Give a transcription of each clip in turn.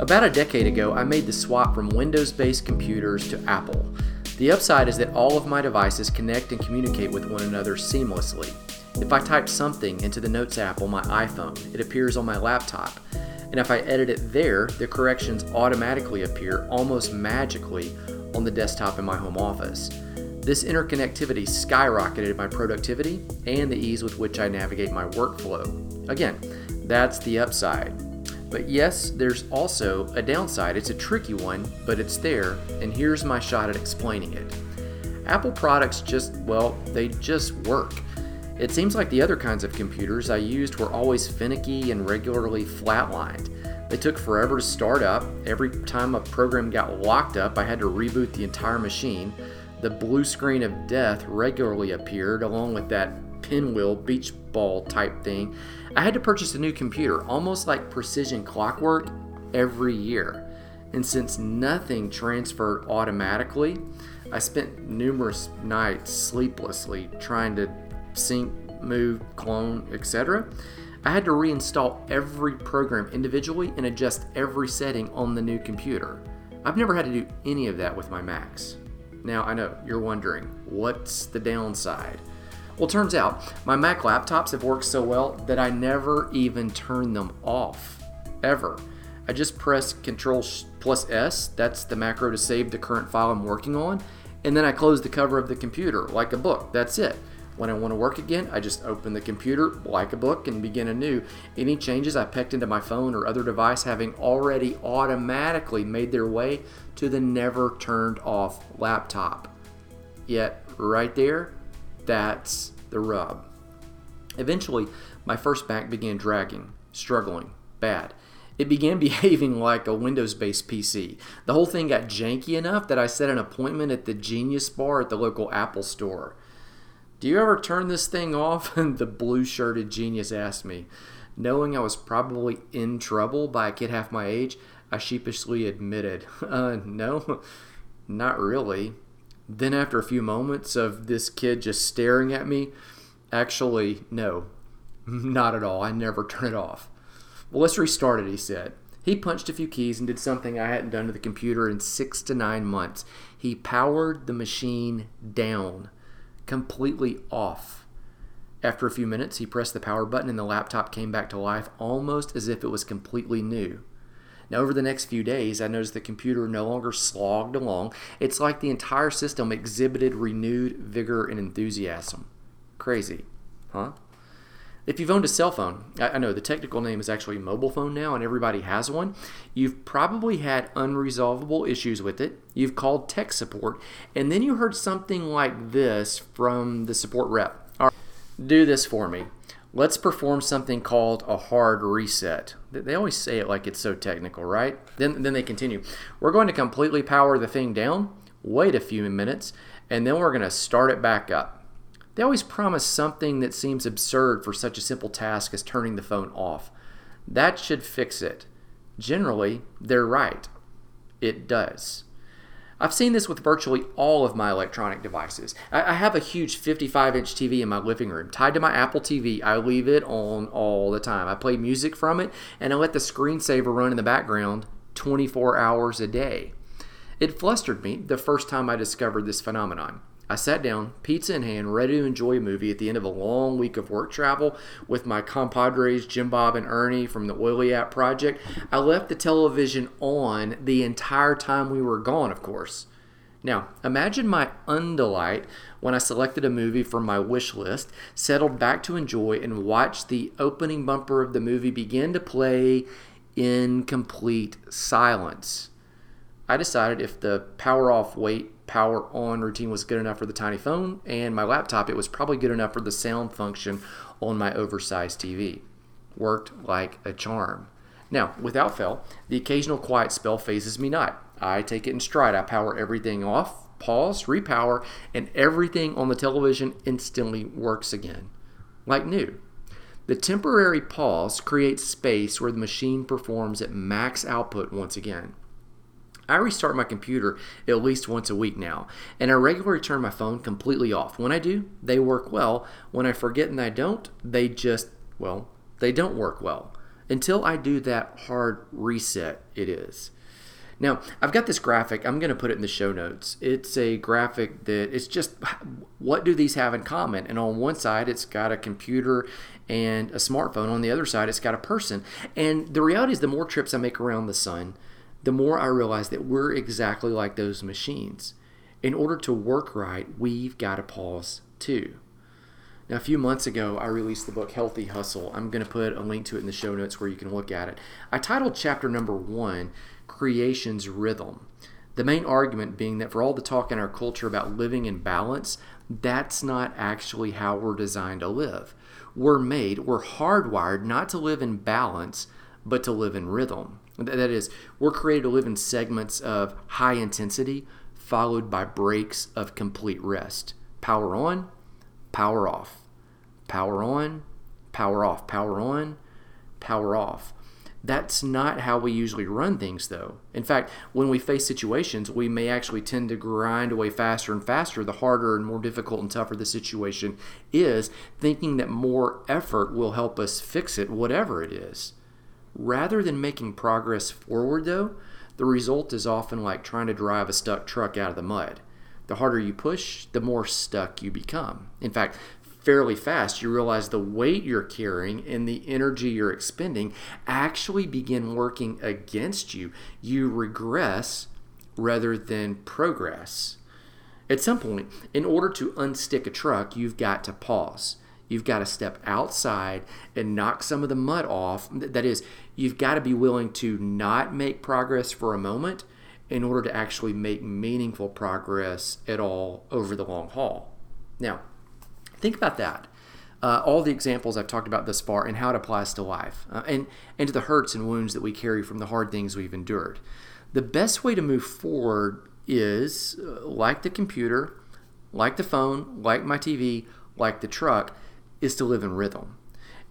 About a decade ago, I made the swap from Windows based computers to Apple. The upside is that all of my devices connect and communicate with one another seamlessly. If I type something into the Notes app on my iPhone, it appears on my laptop. And if I edit it there, the corrections automatically appear almost magically on the desktop in my home office. This interconnectivity skyrocketed my productivity and the ease with which I navigate my workflow. Again, that's the upside. But yes, there's also a downside. It's a tricky one, but it's there, and here's my shot at explaining it. Apple products just, well, they just work. It seems like the other kinds of computers I used were always finicky and regularly flatlined. They took forever to start up. Every time a program got locked up, I had to reboot the entire machine. The blue screen of death regularly appeared, along with that pinwheel beach ball type thing. I had to purchase a new computer, almost like precision clockwork, every year. And since nothing transferred automatically, I spent numerous nights sleeplessly trying to sync, move, clone, etc. I had to reinstall every program individually and adjust every setting on the new computer. I've never had to do any of that with my Macs. Now, I know you're wondering, what's the downside? Well, turns out my Mac laptops have worked so well that I never even turn them off. Ever. I just press Control plus S, that's the macro to save the current file I'm working on, and then I close the cover of the computer like a book. That's it. When I want to work again, I just open the computer like a book and begin anew. Any changes I pecked into my phone or other device having already automatically made their way to the never turned off laptop. Yet, right there, that's the rub. Eventually, my first Mac began dragging, struggling, bad. It began behaving like a Windows based PC. The whole thing got janky enough that I set an appointment at the Genius Bar at the local Apple store. Do you ever turn this thing off? And the blue shirted genius asked me. Knowing I was probably in trouble by a kid half my age, I sheepishly admitted, uh, no, not really. Then, after a few moments of this kid just staring at me, actually, no, not at all. I never turn it off. Well, let's restart it, he said. He punched a few keys and did something I hadn't done to the computer in six to nine months. He powered the machine down completely off. After a few minutes, he pressed the power button and the laptop came back to life almost as if it was completely new. Now, over the next few days, I noticed the computer no longer slogged along. It's like the entire system exhibited renewed vigor and enthusiasm. Crazy, huh? If you've owned a cell phone, I, know the technical name is actually mobile phone now, and everybody has one. You've probably had unresolvable issues with it. You've called tech support, and then you heard something like this from the support rep. Do this for me. Let's perform something called a hard reset. They always say it like it's so technical, right? Then, then they continue. We're going to completely power the thing down, wait a few minutes, and then we're going to start it back up. They always promise something that seems absurd for such a simple task as turning the phone off. That should fix it. Generally, they're right. It does. I've seen this with virtually all of my electronic devices. I have a huge 55 inch TV in my living room. Tied to my Apple TV, I leave it on all the time. I play music from it and I let the screensaver run in the background 24 hours a day. It flustered me the first time I discovered this phenomenon. I sat down, pizza in hand, ready to enjoy a movie at the end of a long week of work travel with my compadres Jim Bob and Ernie from the Oily App Project. I left the television on the entire time we were gone, of course. Now, imagine my undelight when I selected a movie from my wish list, settled back to enjoy, and watched the opening bumper of the movie begin to play in complete silence. I decided if the power off wait power on routine was good enough for the tiny phone, and my laptop, it was probably good enough for the sound function on my oversized TV. Worked like a charm. Now, without fail, the occasional quiet spell phases me not. I take it in stride. I power everything off, pause, repower, and everything on the television instantly works again. Like new. The temporary pause creates space where the machine performs at max output once again. I restart my computer at least once a week now, and I regularly turn my phone completely off. When I do, they work well. When I forget and I don't, they just, well, they don't work well. until I do that hard reset, it is. Now, I've got this graphic. I'm going to put it in the show notes. It's a graphic that it's just what do these have in common? And on one side, it's got a computer and a smartphone. On the other side, it's got a person. And the reality is, the more trips I make around the sun, the more I realize that we're exactly like those machines. In order to work right, we've got to pause too. Now, a few months ago, I released the book Healthy Hustle. I'm going to put a link to it in the show notes where you can look at it. I titled chapter number one, Creation's Rhythm. The main argument being that for all the talk in our culture about living in balance, that's not actually how we're designed to live. We're made, we're hardwired not to live in balance, but to live in rhythm. That is, we're created to live in segments of high intensity, followed by breaks of complete rest. Power on, power off power on, power off, power on, power off. That's not how we usually run things, though. In fact, when we face situations, we may actually tend to grind away faster and faster the harder and more difficult and tougher the situation is, thinking that more effort will help us fix it, whatever it is. Rather than making progress forward, though, the result is often like trying to drive a stuck truck out of the mud. The harder you push, the more stuck you become. In fact, fairly fast, you realize the weight you're carrying and the energy you're expending actually begin working against you. You regress rather than progress. At some point, in order to unstick a truck, you've got to pause. You've got to step outside and knock some of the mud off. That is, you've got to be willing to not make progress for a moment in order to actually make meaningful progress at all over the long haul. Now, Think about that. Uh, all the examples I've talked about thus far and how it applies to life uh, and, and to the hurts and wounds that we carry from the hard things we've endured. The best way to move forward is uh, like the computer, like the phone, like my TV, like the truck, is to live in rhythm.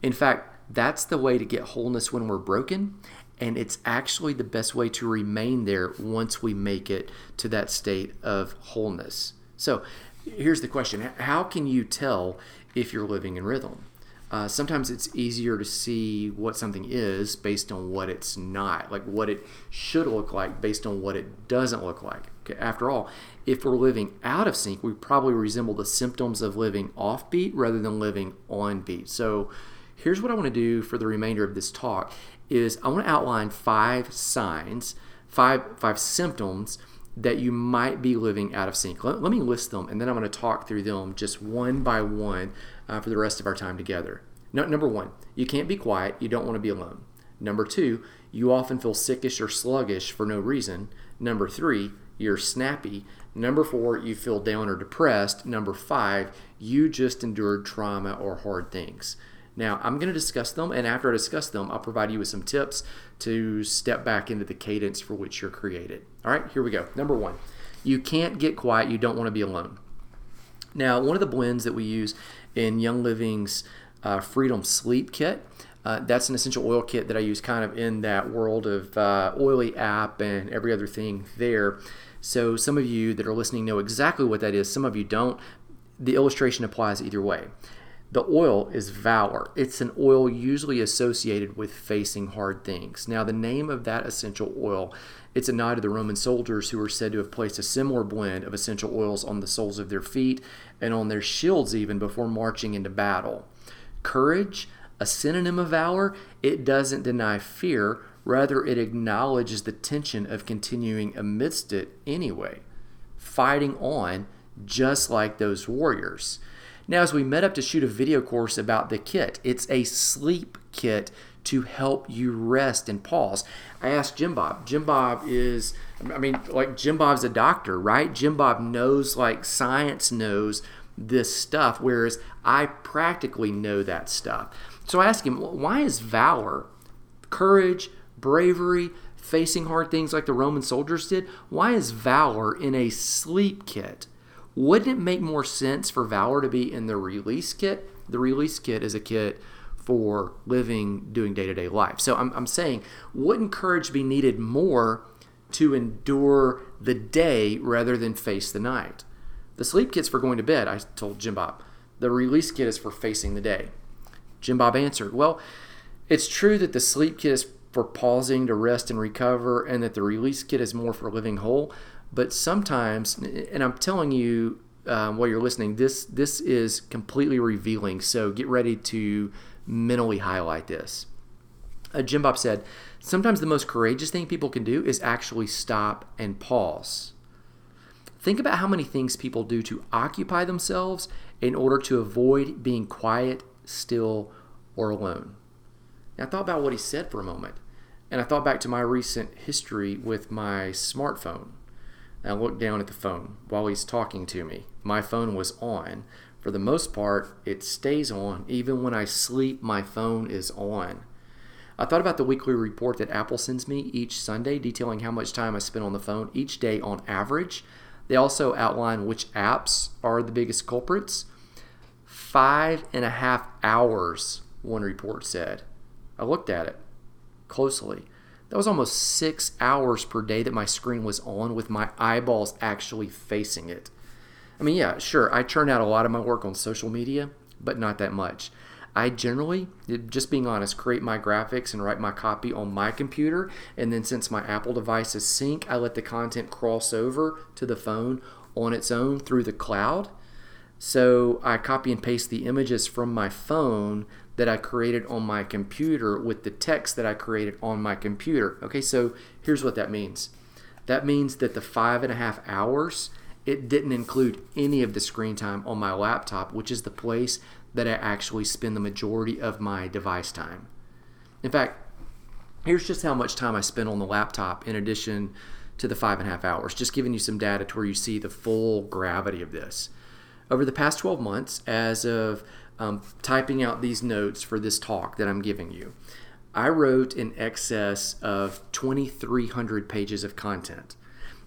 In fact, that's the way to get wholeness when we're broken, and it's actually the best way to remain there once we make it to that state of wholeness. So, here's the question How can you tell if you're living in rhythm? Uh, sometimes it's easier to see what something is based on what it's not, like what it should look like based on what it doesn't look like. Okay, after all, if we're living out of sync, we probably resemble the symptoms of living off beat rather than living on beat. So here's what I want to do for the remainder of this talk is I want to outline five signs, five five symptoms that you might be living out of sync. Let, let me list them and then I'm going to talk through them just one by one uh, for the rest of our time together. No, number one, you can't be quiet, you don't want to be alone. Number two, you often feel sickish or sluggish for no reason. Number three, you're snappy. Number four, you feel down or depressed. Number five, you just endured trauma or hard things. Now, I'm going to discuss them, and after I discuss them, I'll provide you with some tips to step back into the cadence for which you're created. All right, here we go. Number one, you can't get quiet, you don't want to be alone. Now, one of the blends that we use in Young Living's uh, Freedom Sleep Kit. Uh, that's an essential oil kit that I use kind of in that world of uh, oily app and every other thing there. So, some of you that are listening know exactly what that is, some of you don't. The illustration applies either way. The oil is Valor. It's an oil usually associated with facing hard things. Now, the name of that essential oil, it's a nod to the Roman soldiers who are said to have placed a similar blend of essential oils on the soles of their feet and on their shields even before marching into battle. Courage, a synonym of valor, it doesn't deny fear, rather it acknowledges the tension of continuing amidst it anyway, fighting on just like those warriors. Now, as we met up to shoot a video course about the kit, it's a sleep kit to help you rest and pause. I asked Jim Bob. Jim Bob is, I mean, like Jim Bob's a doctor, right? Jim Bob knows, like science knows this stuff, whereas I practically know that stuff. So I asked him, why is valor, courage, bravery, facing hard things like the Roman soldiers did, why is valor in a sleep kit? Wouldn't it make more sense for Valor to be in the release kit? The release kit is a kit for living, doing day to day life. So I'm, I'm saying, wouldn't courage be needed more to endure the day rather than face the night? The sleep kit's for going to bed, I told Jim Bob. The release kit is for facing the day. Jim Bob answered, Well, It's true that the sleep kit is for pausing to rest and recover, and that the release kit is more for living whole. But sometimes, and I'm telling you um, while you're listening, this this is completely revealing. So get ready to mentally highlight this. Uh, Jim Bob said, sometimes the most courageous thing people can do is actually stop and pause. Think about how many things people do to occupy themselves in order to avoid being quiet, still, or alone. I thought about what he said for a moment, and I thought back to my recent history with my smartphone. I looked down at the phone while he's talking to me. My phone was on. For the most part, it stays on. Even when I sleep, my phone is on. I thought about the weekly report that Apple sends me each Sunday detailing how much time I spend on the phone each day on average. They also outline which apps are the biggest culprits. Five and a half hours, one report said. I looked at it closely. That was almost six hours per day that my screen was on with my eyeballs actually facing it. I mean, yeah, sure, I churn out a lot of my work on social media, but not that much. I generally, just being honest, create my graphics and write my copy on my computer. And then since my Apple device is sync, I let the content cross over to the phone on its own through the cloud. So I copy and paste the images from my phone that I created on my computer with the text that I created on my computer. Okay, so here's what that means that means that the five and a half hours, it didn't include any of the screen time on my laptop, which is the place that I actually spend the majority of my device time. In fact, here's just how much time I spent on the laptop in addition to the five and a half hours, just giving you some data to where you see the full gravity of this. Over the past 12 months, as of um, typing out these notes for this talk that I'm giving you. I wrote in excess of 2,300 pages of content.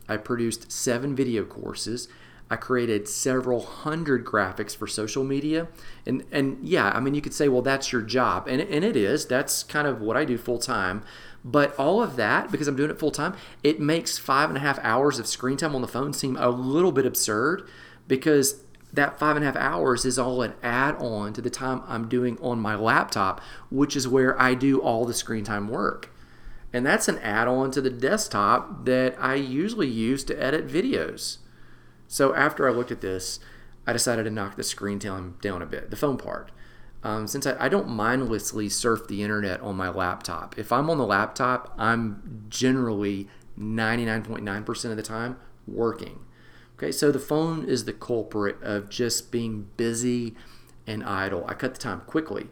I produced seven video courses. I created several hundred graphics for social media. And, and yeah, I mean, you could say, well, that's your job. And, and it is. That's kind of what I do full time. But all of that, because I'm doing it full time, it makes five and a half hours of screen time on the phone seem a little bit absurd because that five and a half hours is all an add on to the time I'm doing on my laptop, which is where I do all the screen time work. And that's an add on to the desktop that I usually use to edit videos. So after I looked at this, I decided to knock the screen time down a bit, the phone part. Um, since I, I don't mindlessly surf the internet on my laptop, if I'm on the laptop, I'm generally 99.9% of the time working. Okay, so the phone is the culprit of just being busy and idle. I cut the time quickly.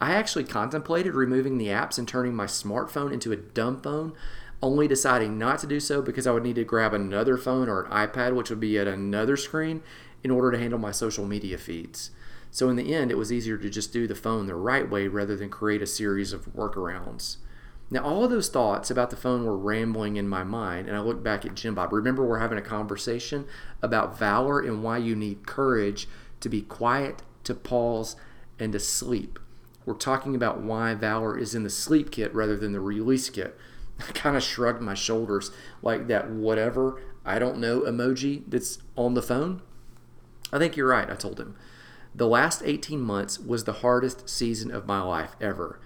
I actually contemplated removing the apps and turning my smartphone into a dumb phone, only deciding not to do so because I would need to grab another phone or an iPad, which would be at another screen, in order to handle my social media feeds. So, in the end, it was easier to just do the phone the right way rather than create a series of workarounds. Now, all of those thoughts about the phone were rambling in my mind, and I looked back at Jim Bob. Remember, we're having a conversation about valor and why you need courage to be quiet, to pause, and to sleep. We're talking about why valor is in the sleep kit rather than the release kit. I kind of shrugged my shoulders like that, whatever, I don't know emoji that's on the phone. I think you're right, I told him. The last 18 months was the hardest season of my life ever.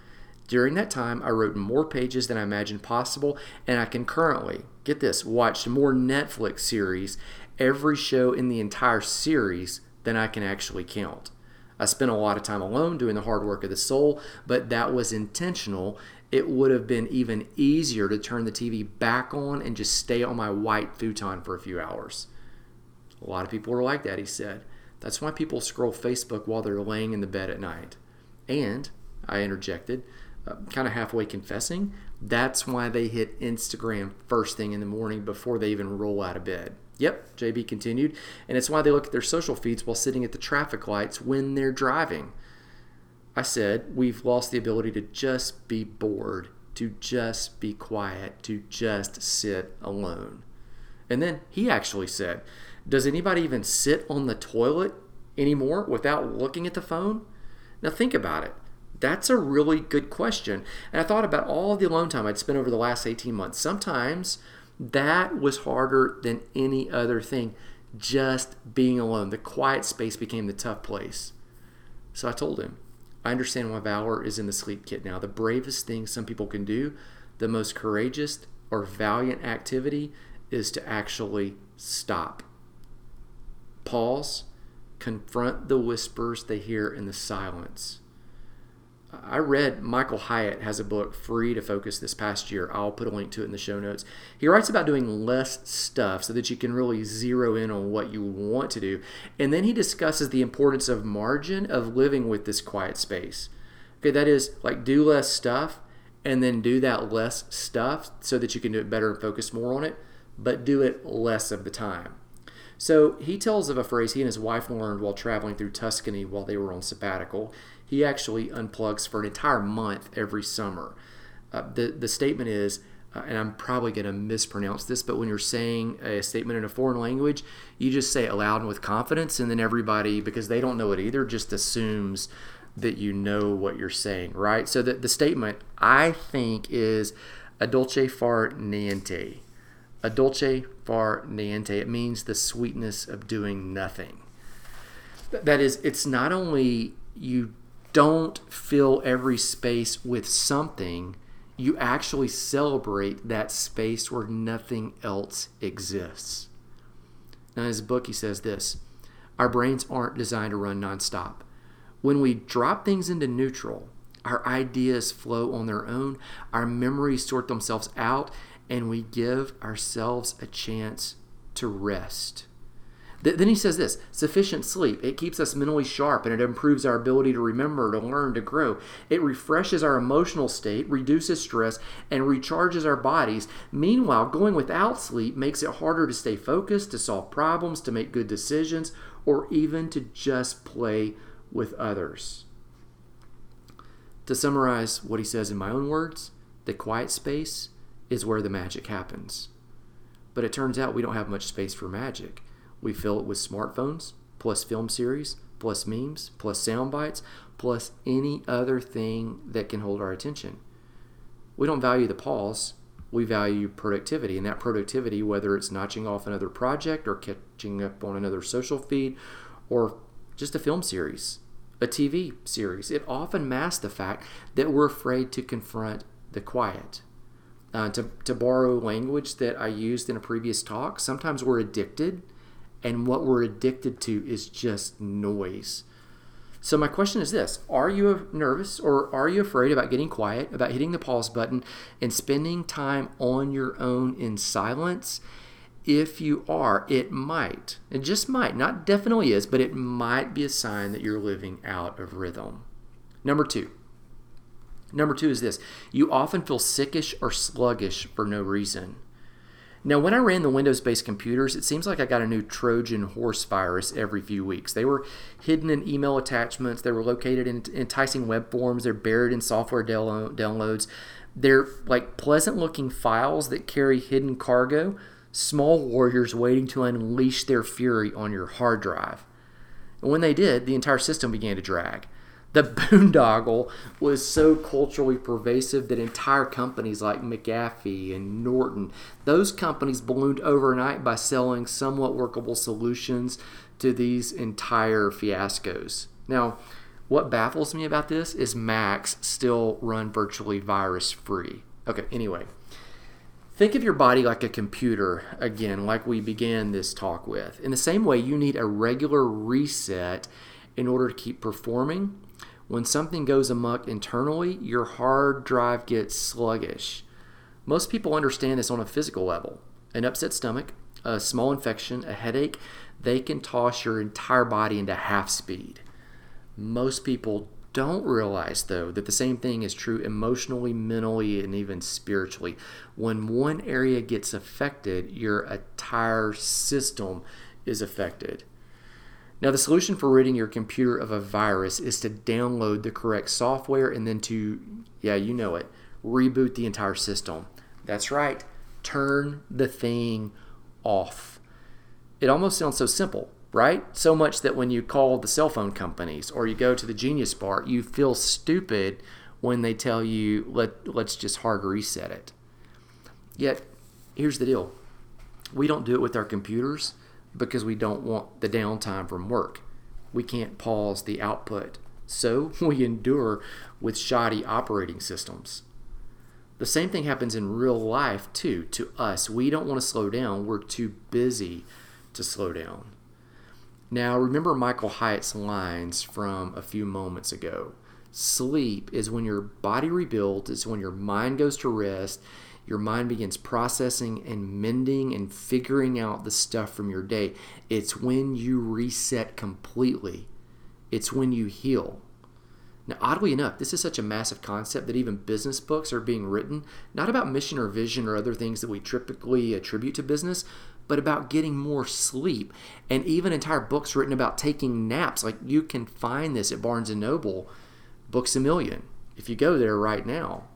During that time, I wrote more pages than I imagined possible, and I concurrently, get this, watched more Netflix series, every show in the entire series than I can actually count. I spent a lot of time alone doing the hard work of the soul, but that was intentional. It would have been even easier to turn the TV back on and just stay on my white futon for a few hours. A lot of people are like that, he said. That's why people scroll Facebook while they're laying in the bed at night. And, I interjected, kind of halfway confessing, that's why they hit Instagram first thing in the morning before they even roll out of bed. Yep, JB continued, and it's why they look at their social feeds while sitting at the traffic lights when they're driving. I said, we've lost the ability to just be bored, to just be quiet, to just sit alone. And then he actually said, Does anybody even sit on the toilet anymore without looking at the phone? Now think about it. That's a really good question. And I thought about all the alone time I'd spent over the last 18 months. Sometimes that was harder than any other thing. Just being alone. The quiet space became the tough place. So I told him, I understand why valor is in the sleep kit now. The bravest thing some people can do, the most courageous or valiant activity, is to actually stop. Pause, confront the whispers they hear in the silence. I read Michael Hyatt has a book free to focus this past year. I'll put a link to it in the show notes. He writes about doing less stuff so that you can really zero in on what you want to do. And then he discusses the importance of margin of living with this quiet space. Okay, that is like do less stuff and then do that less stuff so that you can do it better and focus more on it, but do it less of the time. So he tells of a phrase he and his wife learned while traveling through Tuscany while they were on sabbatical. He actually unplugs for an entire month every summer. Uh, the, the statement is, uh, and I'm probably going to mispronounce this, but when you're saying a statement in a foreign language, you just say it loud and with confidence, and then everybody, because they don't know it either, just assumes that you know what you're saying, right? So the, the statement, I think, is a dolce far niente. A dolce far niente. It means the sweetness of doing nothing. That is, it's not only you don't fill every space with something, you actually celebrate that space where nothing else exists. Now, in his book, he says this Our brains aren't designed to run nonstop. When we drop things into neutral, our ideas flow on their own, our memories sort themselves out, and we give ourselves a chance to rest. Then he says this sufficient sleep. It keeps us mentally sharp and it improves our ability to remember, to learn, to grow. It refreshes our emotional state, reduces stress, and recharges our bodies. Meanwhile, going without sleep makes it harder to stay focused, to solve problems, to make good decisions, or even to just play with others. To summarize what he says in my own words, the quiet space is where the magic happens. But it turns out we don't have much space for magic. We fill it with smartphones, plus film series, plus memes, plus sound bites, plus any other thing that can hold our attention. We don't value the pause, we value productivity. And that productivity, whether it's notching off another project or catching up on another social feed or just a film series, a TV series, it often masks the fact that we're afraid to confront the quiet. Uh, to, to borrow language that I used in a previous talk, sometimes we're addicted, and what we're addicted to is just noise. So, my question is this Are you nervous or are you afraid about getting quiet, about hitting the pause button, and spending time on your own in silence? If you are, it might, it just might, not definitely is, but it might be a sign that you're living out of rhythm. Number two, Number two is this you often feel sickish or sluggish for no reason. Now, when I ran the Windows based computers, it seems like I got a new Trojan horse virus every few weeks. They were hidden in email attachments, they were located in enticing web forms, they're buried in software downloads. They're like pleasant looking files that carry hidden cargo, small warriors waiting to unleash their fury on your hard drive. And when they did, the entire system began to drag the boondoggle was so culturally pervasive that entire companies like McAfee and Norton, those companies ballooned overnight by selling somewhat workable solutions to these entire fiascos. Now, what baffles me about this is Macs still run virtually virus free. Okay, anyway. Think of your body like a computer, again, like we began this talk with. In the same way, you need a regular reset in order to keep performing when something goes amuck internally, your hard drive gets sluggish. Most people understand this on a physical level. An upset stomach, a small infection, a headache, they can toss your entire body into half speed. Most people don't realize, though, that the same thing is true emotionally, mentally, and even spiritually. When one area gets affected, your entire system is affected. Now, the solution for ridding your computer of a virus is to download the correct software and then to, yeah, you know it, reboot the entire system. That's right, turn the thing off. It almost sounds so simple, right? So much that when you call the cell phone companies or you go to the Genius Bar, you feel stupid when they tell you, Let, let's just hard reset it. Yet, here's the deal we don't do it with our computers because we don't want the downtime from work. We can't pause the output So we endure with shoddy operating systems. The same thing happens in real life, too, to us. We don't want to slow down, we're too busy to slow down. Now, remember Michael Hyatt's lines from a few moments ago. Sleep is when your body rebuilds, it's when your mind goes to rest, your mind begins processing and mending and figuring out the stuff from your day. It's when you reset completely, it's when you heal. Now, oddly enough, this is such a massive concept that even business books are being written, not about mission or vision or other things that we typically attribute to business, but about getting more sleep. And even entire books written about taking naps. Like you can find this at Barnes and Noble, Books a Million, if you go there right now.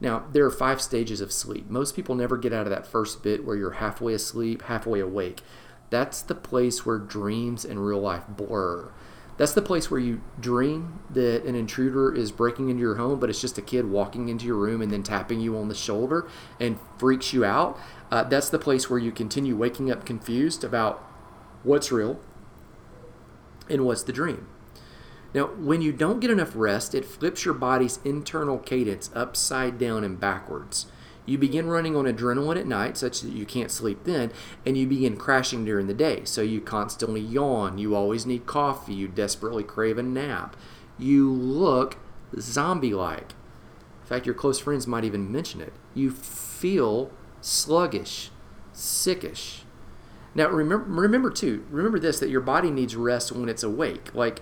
Now, there are five stages of sleep. Most people never get out of that first bit where you're halfway asleep, halfway awake. That's the place where dreams and real life blur. That's the place where you dream that an intruder is breaking into your home, but it's just a kid walking into your room and then tapping you on the shoulder and freaks you out. Uh, that's the place where you continue waking up confused about what's real and what's the dream. Now, when you don't get enough rest, it flips your body's internal cadence upside down and backwards. You begin running on adrenaline at night, such that you can't sleep then, and you begin crashing during the day. So you constantly yawn, you always need coffee, you desperately crave a nap. You look zombie like. In fact, your close friends might even mention it. You feel sluggish, sickish. Now, remember, remember too, remember this that your body needs rest when it's awake. Like,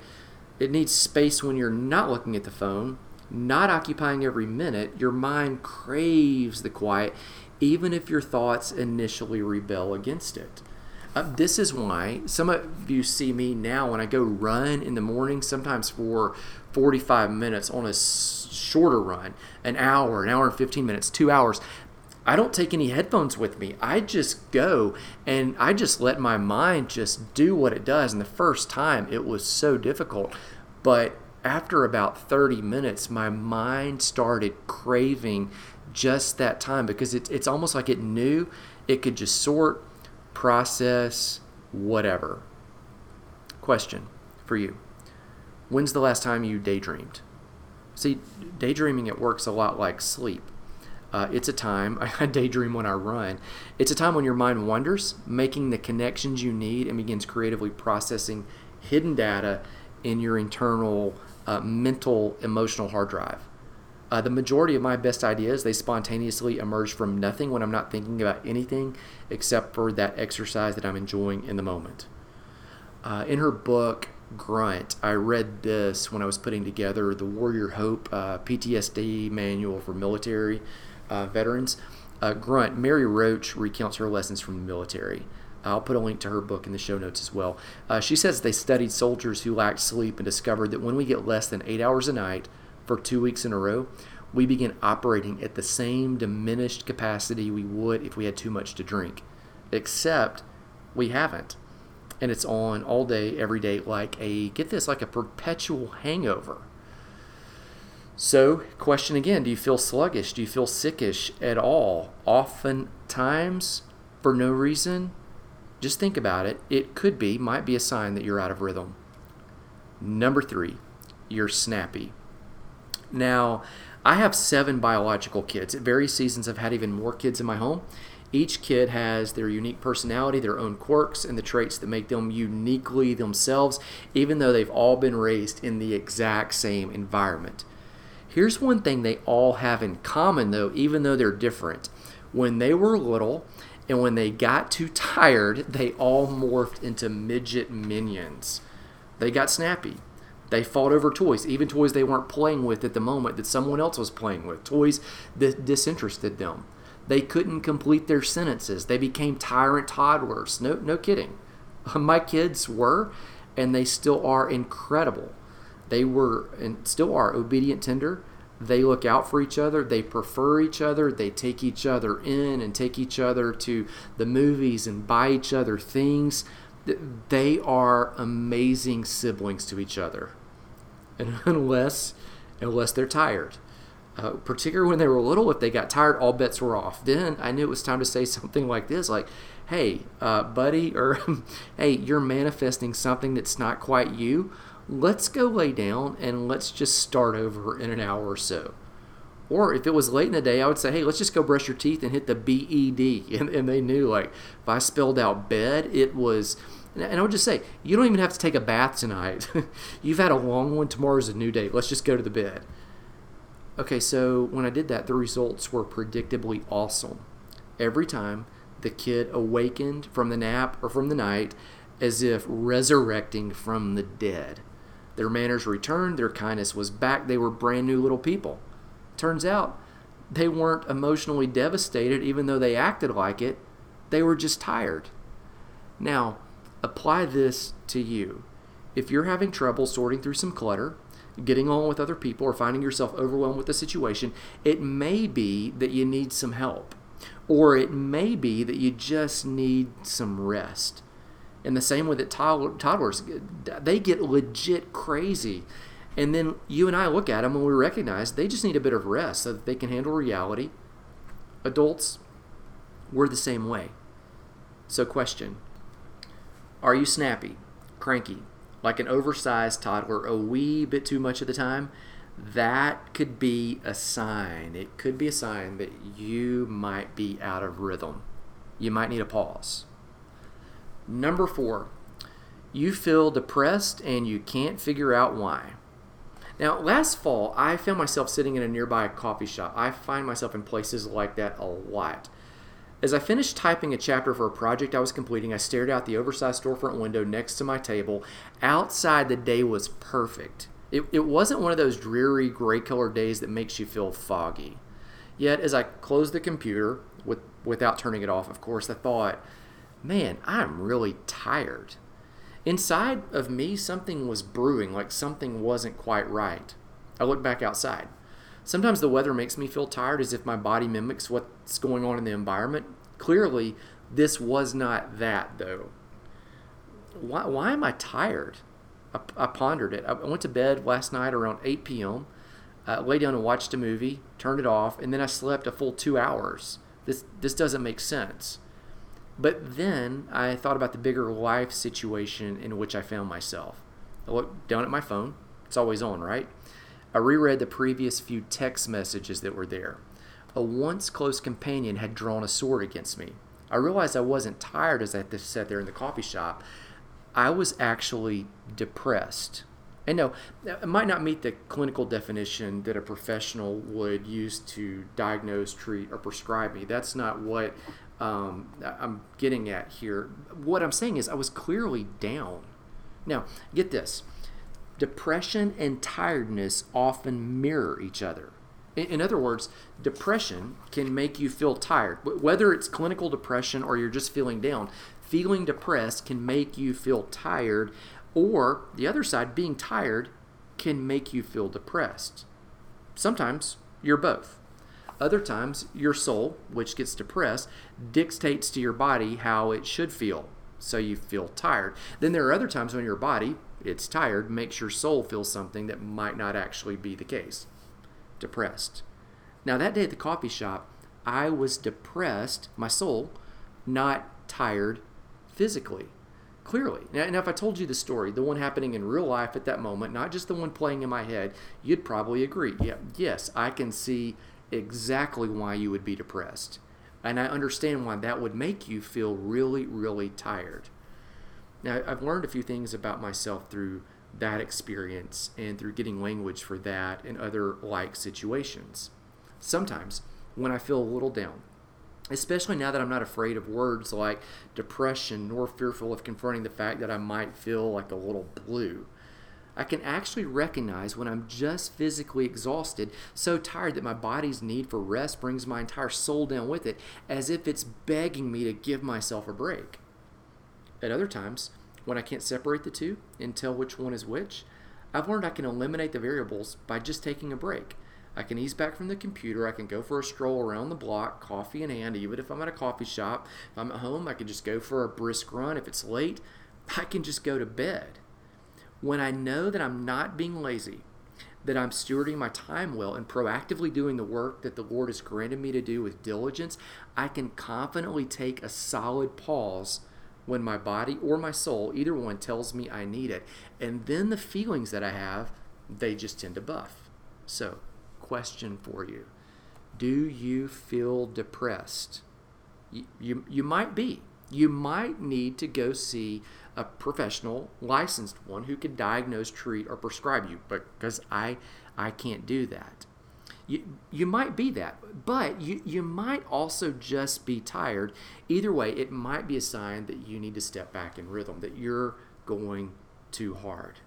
it needs space when you're not looking at the phone, not occupying every minute. Your mind craves the quiet, even if your thoughts initially rebel against it. Uh, this is why some of you see me now when I go run in the morning, sometimes for 45 minutes on a shorter run, an hour, an hour and 15 minutes, two hours. I don't take any headphones with me. I just go and I just let my mind just do what it does. And the first time it was so difficult. But after about 30 minutes, my mind started craving just that time because it, it's almost like it knew it could just sort, process, whatever. Question for you When's the last time you daydreamed? See, daydreaming it works a lot like sleep. Uh, it's a time, I daydream when I run. It's a time when your mind wanders, making the connections you need, and begins creatively processing hidden data in your internal uh, mental, emotional hard drive. Uh, the majority of my best ideas, they spontaneously emerge from nothing when I'm not thinking about anything except for that exercise that I'm enjoying in the moment. Uh, in her book, Grunt, I read this when I was putting together the Warrior Hope uh, PTSD manual for military uh, veterans. Uh, Grunt, Mary Roach recounts her lessons from the military. I'll put a link to her book in the show notes as well. Uh, she says they studied soldiers who lacked sleep and discovered that when we get less than eight hours a night for two weeks in a row, we begin operating at the same diminished capacity we would if we had too much to drink. Except we haven't. And it's on all day, every day, like a, get this, like a perpetual hangover. So, question again do you feel sluggish? Do you feel sickish at all? Oftentimes, for no reason, just think about it. It could be, might be a sign that you're out of rhythm. Number three, you're snappy. Now, I have seven biological kids. At various seasons, I've had even more kids in my home. Each kid has their unique personality, their own quirks, and the traits that make them uniquely themselves, even though they've all been raised in the exact same environment. Here's one thing they all have in common, though, even though they're different. When they were little and when they got too tired, they all morphed into midget minions. They got snappy. They fought over toys, even toys they weren't playing with at the moment that someone else was playing with, toys that disinterested them. They couldn't complete their sentences. They became tyrant toddlers. No, no kidding. My kids were, and they still are incredible. They were and still are obedient tender. They look out for each other. They prefer each other. They take each other in and take each other to the movies and buy each other things. They are amazing siblings to each other. And unless unless they're tired. Uh, particularly when they were little, if they got tired, all bets were off. Then I knew it was time to say something like this, like, "Hey, uh, buddy," or "Hey, you're manifesting something that's not quite you." Let's go lay down and let's just start over in an hour or so. Or if it was late in the day, I would say, hey, let's just go brush your teeth and hit the BED. And, and they knew, like, if I spelled out bed, it was. And I would just say, you don't even have to take a bath tonight. You've had a long one. Tomorrow's a new day. Let's just go to the bed. Okay, so when I did that, the results were predictably awesome. Every time the kid awakened from the nap or from the night as if resurrecting from the dead. Their manners returned, their kindness was back, they were brand new little people. Turns out they weren't emotionally devastated, even though they acted like it, they were just tired. Now, apply this to you. If you're having trouble sorting through some clutter, getting on with other people, or finding yourself overwhelmed with the situation, it may be that you need some help. Or it may be that you just need some rest. In the same way that toddlers, they get legit crazy. And then you and I look at them and we recognize they just need a bit of rest so that they can handle reality. Adults, we're the same way. So, question Are you snappy, cranky, like an oversized toddler a wee bit too much of the time? That could be a sign. It could be a sign that you might be out of rhythm. You might need a pause. Number four, you feel depressed and you can't figure out why. Now, last fall, I found myself sitting in a nearby coffee shop. I find myself in places like that a lot. As I finished typing a chapter for a project I was completing, I stared out the oversized storefront window next to my table. Outside, the day was perfect. It, it wasn't one of those dreary gray colored days that makes you feel foggy. Yet, as I closed the computer, with, without turning it off, of course, I thought, man, I'm really tired. Inside of me, something was brewing, like something wasn't quite right. I looked back outside. Sometimes the weather makes me feel tired as if my body mimics what's going on in the environment. Clearly, this was not that, though. Why, why am I tired? I, I pondered it. I went to bed last night around 8 p.m., uh, lay down and watched a movie, turned it off, and then I slept a full two hours. This, this doesn't make sense. But then I thought about the bigger life situation in which I found myself. I looked down at my phone. It's always on, right? I reread the previous few text messages that were there. A once close companion had drawn a sword against me. I realized I wasn't tired as I sat there in the coffee shop. I was actually depressed. And no, it might not meet the clinical definition that a professional would use to diagnose, treat, or prescribe me. That's not what um, I'm getting at here. What I'm saying is, I was clearly down. Now, get this depression and tiredness often mirror each other. In, in other words, depression can make you feel tired. Whether it's clinical depression or you're just feeling down, feeling depressed can make you feel tired, or the other side, being tired, can make you feel depressed. Sometimes you're both. Other times, your soul, which gets depressed, dictates to your body how it should feel, so you feel tired. Then there are other times when your body, it's tired, makes your soul feel something that might not actually be the case depressed. Now, that day at the coffee shop, I was depressed, my soul, not tired physically. Clearly. Now, if I told you the story, the one happening in real life at that moment, not just the one playing in my head, you'd probably agree. Yeah, yes, I can see exactly why you would be depressed. And I understand why that would make you feel really, really tired. Now, I've learned a few things about myself through that experience and through getting language for that and other like situations. Sometimes, when I feel a little down, especially now that I'm not afraid of words like depression nor fearful of confronting the fact that I might feel like a little blue, I can actually recognize when I'm just physically exhausted, so tired that my body's need for rest brings my entire soul down with it, as if it's begging me to give myself a break. At other times, when I can't separate the two and tell which one is which, I've learned I can eliminate the variables by just taking a break. I can ease back from the computer. I can go for a stroll around the block, coffee in hand, even if I'm at a coffee shop. If I'm at home, I can just go for a brisk run. If it's late, I can just go to bed when I know that I'm not being lazy, that I'm stewarding my time well and proactively doing the work that the Lord has granted me to do with diligence, I can confidently take a solid pause when my body or my soul, either one, tells me I need it. And then the feelings that I have, they just tend to buff. So, question for you Do you feel depressed? You, you, you might be. You might need to go see a professional, licensed one who can diagnose, treat, or prescribe you because I, I can't do that. You, you might be that, but you, you might also just be tired. Either way, it might be a sign that you need to step back in rhythm, that you're going too hard.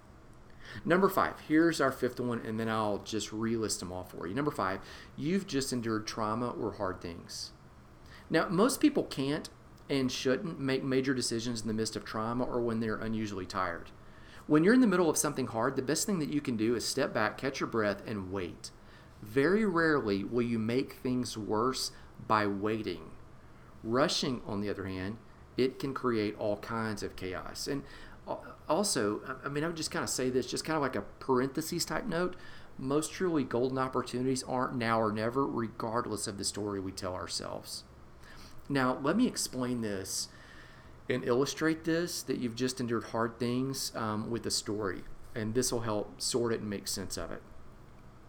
Number five, here's our fifth one, and then I'll just relist them all for you. Number five, you've just endured trauma or hard things. Now, most people can't and shouldn't make major decisions in the midst of trauma or when they're unusually tired. When you're in the middle of something hard, the best thing that you can do is step back, catch your breath, and wait. Very rarely will you make things worse by waiting. Rushing, on the other hand, it can create all kinds of chaos. And also, I mean, I would just kind of say this, just kind of like a parentheses type note. Most truly golden opportunities aren't now or never, regardless of the story we tell ourselves. Now, let me explain this and illustrate this that you've just endured hard things um, with a story, and this will help sort it and make sense of it.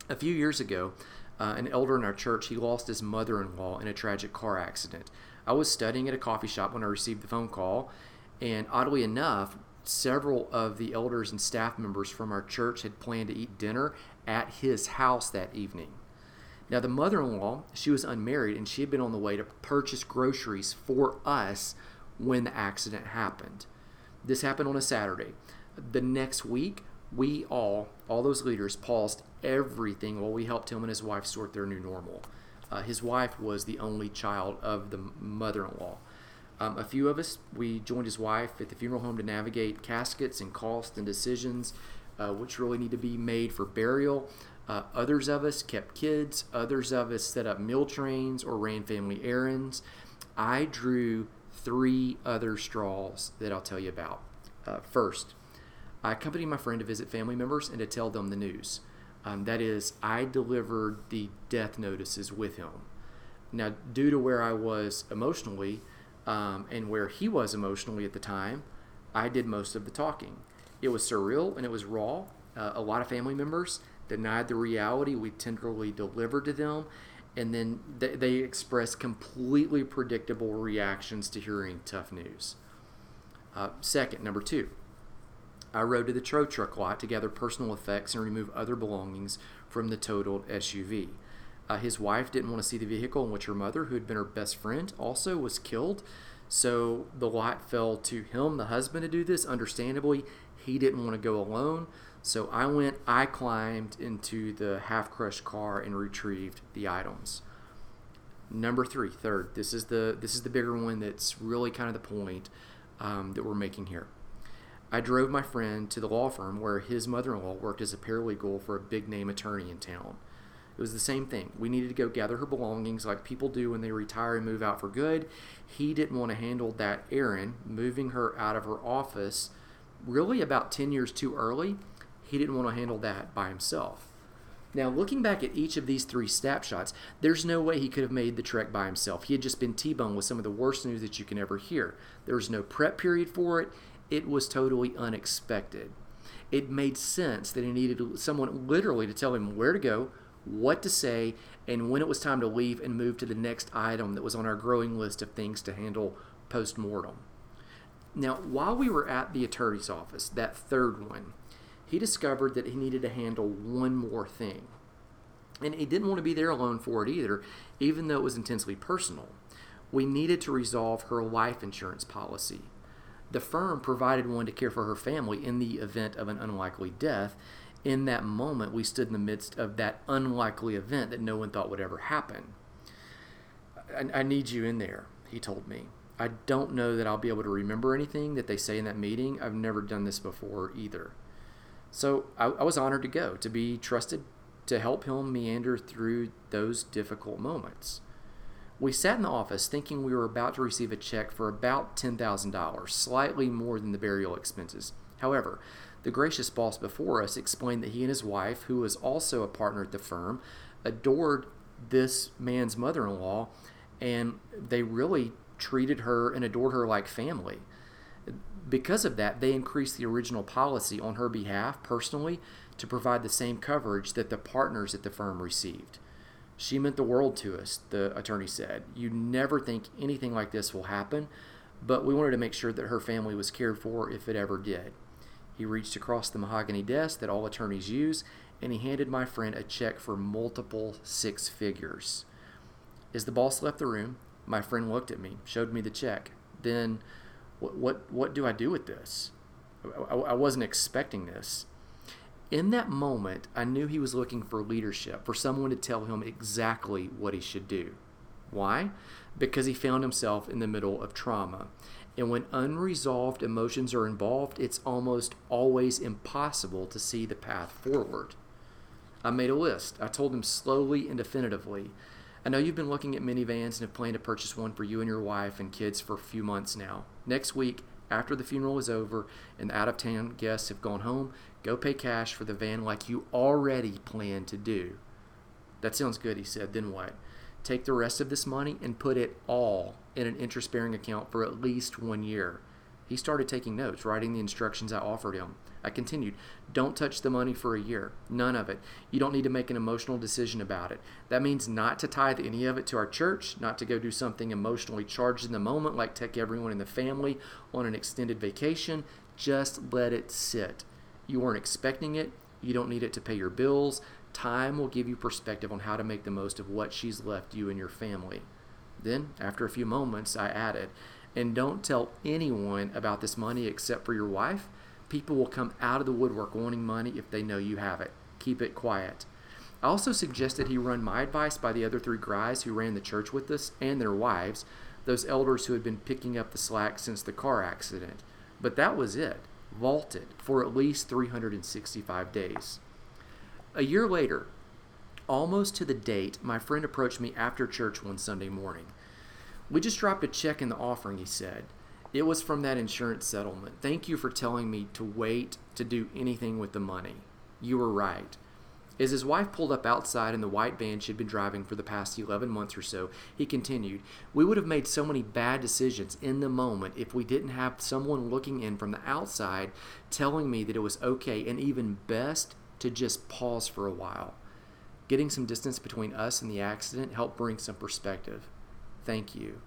A few years ago, uh, an elder in our church he lost his mother-in-law in a tragic car accident. I was studying at a coffee shop when I received the phone call, and oddly enough, several of the elders and staff members from our church had planned to eat dinner at his house that evening. Now, the mother in law, she was unmarried and she had been on the way to purchase groceries for us when the accident happened. This happened on a Saturday. The next week, we all, all those leaders, paused everything while we helped him and his wife sort their new normal. Uh, his wife was the only child of the mother in law. Um, a few of us, we joined his wife at the funeral home to navigate caskets and costs and decisions uh, which really need to be made for burial. Uh, others of us kept kids. Others of us set up meal trains or ran family errands. I drew three other straws that I'll tell you about. Uh, first, I accompanied my friend to visit family members and to tell them the news. Um, that is, I delivered the death notices with him. Now, due to where I was emotionally um, and where he was emotionally at the time, I did most of the talking. It was surreal and it was raw. Uh, a lot of family members denied the reality we tenderly delivered to them, and then they, they expressed completely predictable reactions to hearing tough news. Uh, second, number two, I rode to the tow truck lot to gather personal effects and remove other belongings from the totaled SUV. Uh, his wife didn't want to see the vehicle in which her mother, who had been her best friend, also was killed. So the lot fell to him, the husband, to do this. Understandably, he didn't want to go alone. So I went, I climbed into the half crushed car and retrieved the items. Number three, third, this is the this is the bigger one that's really kind of the point um, that we're making here. I drove my friend to the law firm where his mother-in-law worked as a paralegal for a big name attorney in town. It was the same thing. We needed to go gather her belongings like people do when they retire and move out for good. He didn't want to handle that errand, moving her out of her office really about 10 years too early he didn't want to handle that by himself. Now, looking back at each of these three snapshots, there's no way he could have made the trek by himself. He had just been T boned with some of the worst news that you can ever hear. There was no prep period for it, it was totally unexpected. It made sense that he needed someone literally to tell him where to go, what to say, and when it was time to leave and move to the next item that was on our growing list of things to handle post mortem. Now, while we were at the attorney's office, that third one, he discovered that he needed to handle one more thing. And he didn't want to be there alone for it either, even though it was intensely personal. We needed to resolve her life insurance policy. The firm provided one to care for her family in the event of an unlikely death. In that moment, we stood in the midst of that unlikely event that no one thought would ever happen. I, I need you in there, he told me. I don't know that I'll be able to remember anything that they say in that meeting. I've never done this before either. So I, I was honored to go, to be trusted to help him meander through those difficult moments. We sat in the office thinking we were about to receive a check for about $10,000, slightly more than the burial expenses. However, the gracious boss before us explained that he and his wife, who was also a partner at the firm, adored this man's mother in law and they really treated her and adored her like family. Because of that, they increased the original policy on her behalf personally to provide the same coverage that the partners at the firm received. She meant the world to us, the attorney said. You never think anything like this will happen, but we wanted to make sure that her family was cared for if it ever did. He reached across the mahogany desk that all attorneys use, and he handed my friend a check for multiple six figures. As the boss left the room, my friend looked at me, showed me the check. Then, what, what, what do I do with this? I, I wasn't expecting this. In that moment, I knew he was looking for leadership, for someone to tell him exactly what he should do. Why? Because he found himself in the middle of trauma. And when unresolved emotions are involved, it's almost always impossible to see the path forward. I made a list. I told him slowly and definitively. I know you've been looking at minivans and have planned to purchase one for you and your wife and kids for a few months now. Next week, after the funeral is over and the out of town guests have gone home, go pay cash for the van like you already planned to do. That sounds good, he said. Then what? Take the rest of this money and put it all in an interest bearing account for at least one year. He started taking notes, writing the instructions I offered him. I continued, Don't touch the money for a year. None of it. You don't need to make an emotional decision about it. That means not to tithe any of it to our church, not to go do something emotionally charged in the moment, like take everyone in the family on an extended vacation. Just let it sit. You weren't expecting it. You don't need it to pay your bills. Time will give you perspective on how to make the most of what she's left you and your family. Then, after a few moments, I added, and don't tell anyone about this money except for your wife. People will come out of the woodwork wanting money if they know you have it. Keep it quiet. I also suggested he run my advice by the other three guys who ran the church with us and their wives, those elders who had been picking up the slack since the car accident. But that was it, vaulted for at least 365 days. A year later, almost to the date, my friend approached me after church one Sunday morning. We just dropped a check in the offering, he said. It was from that insurance settlement. Thank you for telling me to wait to do anything with the money. You were right. As his wife pulled up outside in the white van she'd been driving for the past 11 months or so, he continued, We would have made so many bad decisions in the moment if we didn't have someone looking in from the outside telling me that it was okay and even best to just pause for a while. Getting some distance between us and the accident helped bring some perspective. Thank you.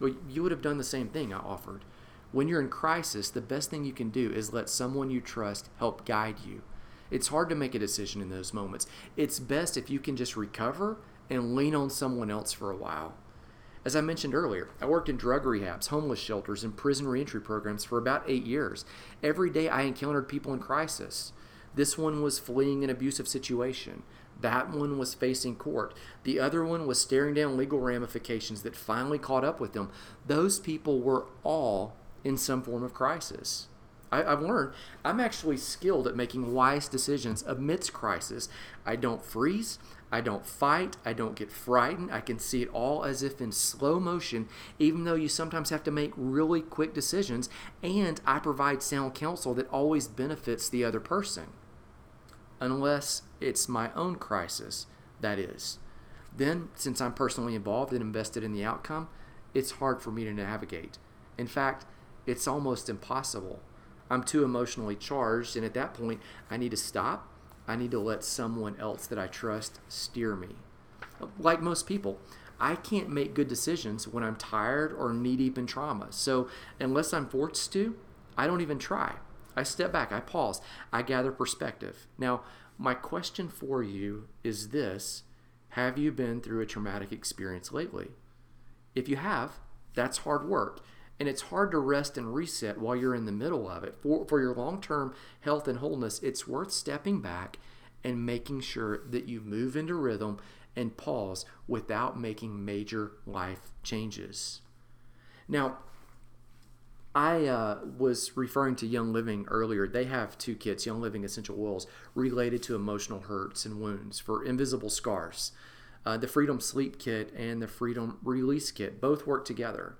Well, you would have done the same thing, I offered. When you're in crisis, the best thing you can do is let someone you trust help guide you. It's hard to make a decision in those moments. It's best if you can just recover and lean on someone else for a while. As I mentioned earlier, I worked in drug rehabs, homeless shelters, and prison reentry programs for about eight years. Every day I encountered people in crisis. This one was fleeing an abusive situation. That one was facing court. The other one was staring down legal ramifications that finally caught up with them. Those people were all in some form of crisis. I, have learned I'm actually skilled at making wise decisions amidst crisis. I don't freeze. I don't fight. I don't get frightened. I can see it all as if in slow motion, even though you sometimes have to make really quick decisions. And I provide sound counsel that always benefits the other person unless it's my own crisis, that is. Then, since I'm personally involved and invested in the outcome, it's hard for me to navigate. In fact, it's almost impossible. I'm too emotionally charged, and at that point, I need to stop. I need to let someone else that I trust steer me. Like most people, I can't make good decisions when I'm tired or knee deep in trauma. So, unless I'm forced to, I don't even try. I step back, I pause, I gather perspective. Now, my question for you is this Have you been through a traumatic experience lately? If you have, that's hard work. And it's hard to rest and reset while you're in the middle of it. For, for your long term health and wholeness, it's worth stepping back and making sure that you move into rhythm and pause without making major life changes. Now, I uh, was referring to Young Living earlier. They have two kits, Young Living Essential Oils, related to emotional hurts and wounds for invisible scars. Uh, the Freedom Sleep Kit and the Freedom Release Kit both work together.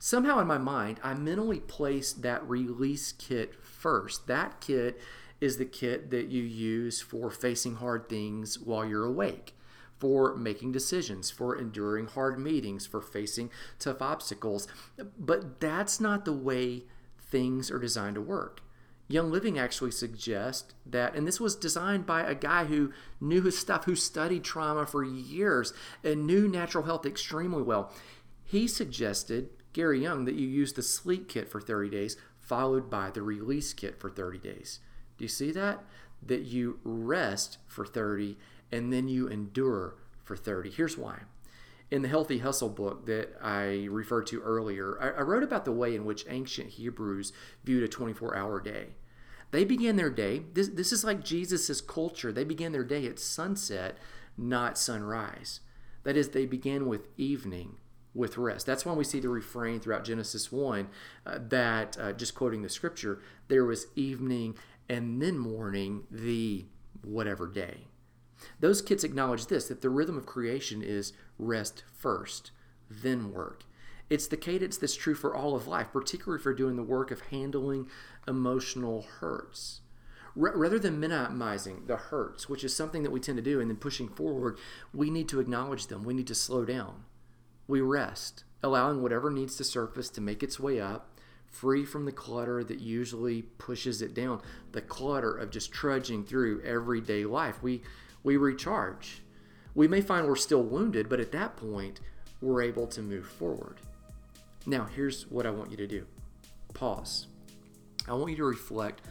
Somehow in my mind, I mentally placed that release kit first. That kit is the kit that you use for facing hard things while you're awake for making decisions, for enduring hard meetings, for facing tough obstacles. But that's not the way things are designed to work. Young Living actually suggests that, and this was designed by a guy who knew his stuff, who studied trauma for years and knew natural health extremely well. He suggested, Gary Young, that you use the sleep kit for 30 days, followed by the release kit for 30 days. Do you see that? That you rest for 30 and then you endure for 30. Here's why. In the Healthy Hustle book that I referred to earlier, I, wrote about the way in which ancient Hebrews viewed a 24 hour day. They began their day, this, this is like Jesus' culture. They began their day at sunset, not sunrise. That is, they began with evening, with rest. That's why we see the refrain throughout Genesis 1 uh, that, uh, just quoting the scripture, there was evening and then morning, the whatever day. Those kits acknowledge this that the rhythm of creation is rest first, then work. It's the cadence that's true for all of life, particularly for doing the work of handling emotional hurts. R- rather than minimizing the hurts, which is something that we tend to do, and then pushing forward, we need to acknowledge them. We need to slow down. We rest, allowing whatever needs to surface to make its way up, free from the clutter that usually pushes it down, the clutter of just trudging through everyday life. We we recharge. We may find we're still wounded, but at that point, we're able to move forward. Now, here's what I want you to do pause. I want you to reflect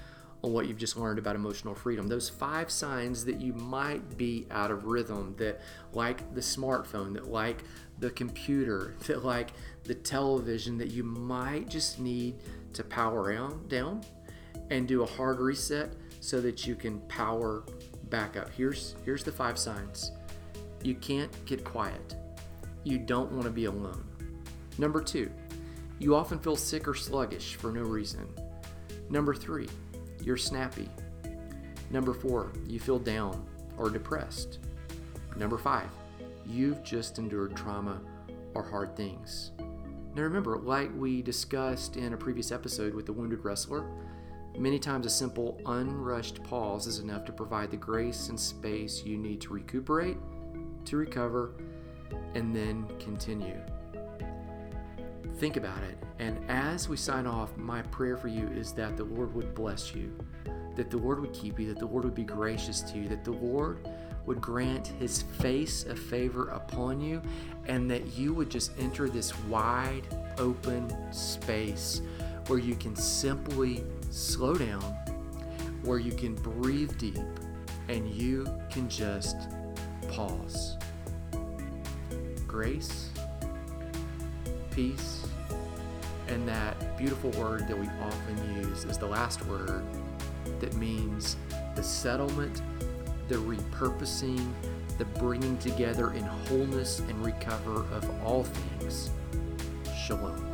on what you've just learned about emotional freedom. Those five signs that you might be out of rhythm, that like the smartphone, that like the computer, that like the television, that you might just need to power down and do a hard reset so that you can power back up. Here's here's the five signs. You can't get quiet. You don't want to be alone. Number 2, you often feel sick or sluggish for no reason. Number 3, you're snappy. Number 4, you feel down or depressed. Number 5, you've just endured trauma or hard things. Now remember, like we discussed in a previous episode with the wounded wrestler, Many times, a simple, unrushed pause is enough to provide the grace and space you need to recuperate, to recover, and then continue. Think about it. And as we sign off, my prayer for you is that the Lord would bless you, that the Lord would keep you, that the Lord would be gracious to you, that the Lord would grant his face of favor upon you, and that you would just enter this wide open space where you can simply slow down, where you can breathe deep and you can just pause. Grace, peace, and that beautiful word that we often use is the last word that means the settlement, the repurposing, the bringing together in wholeness and recover of all things. Shalom.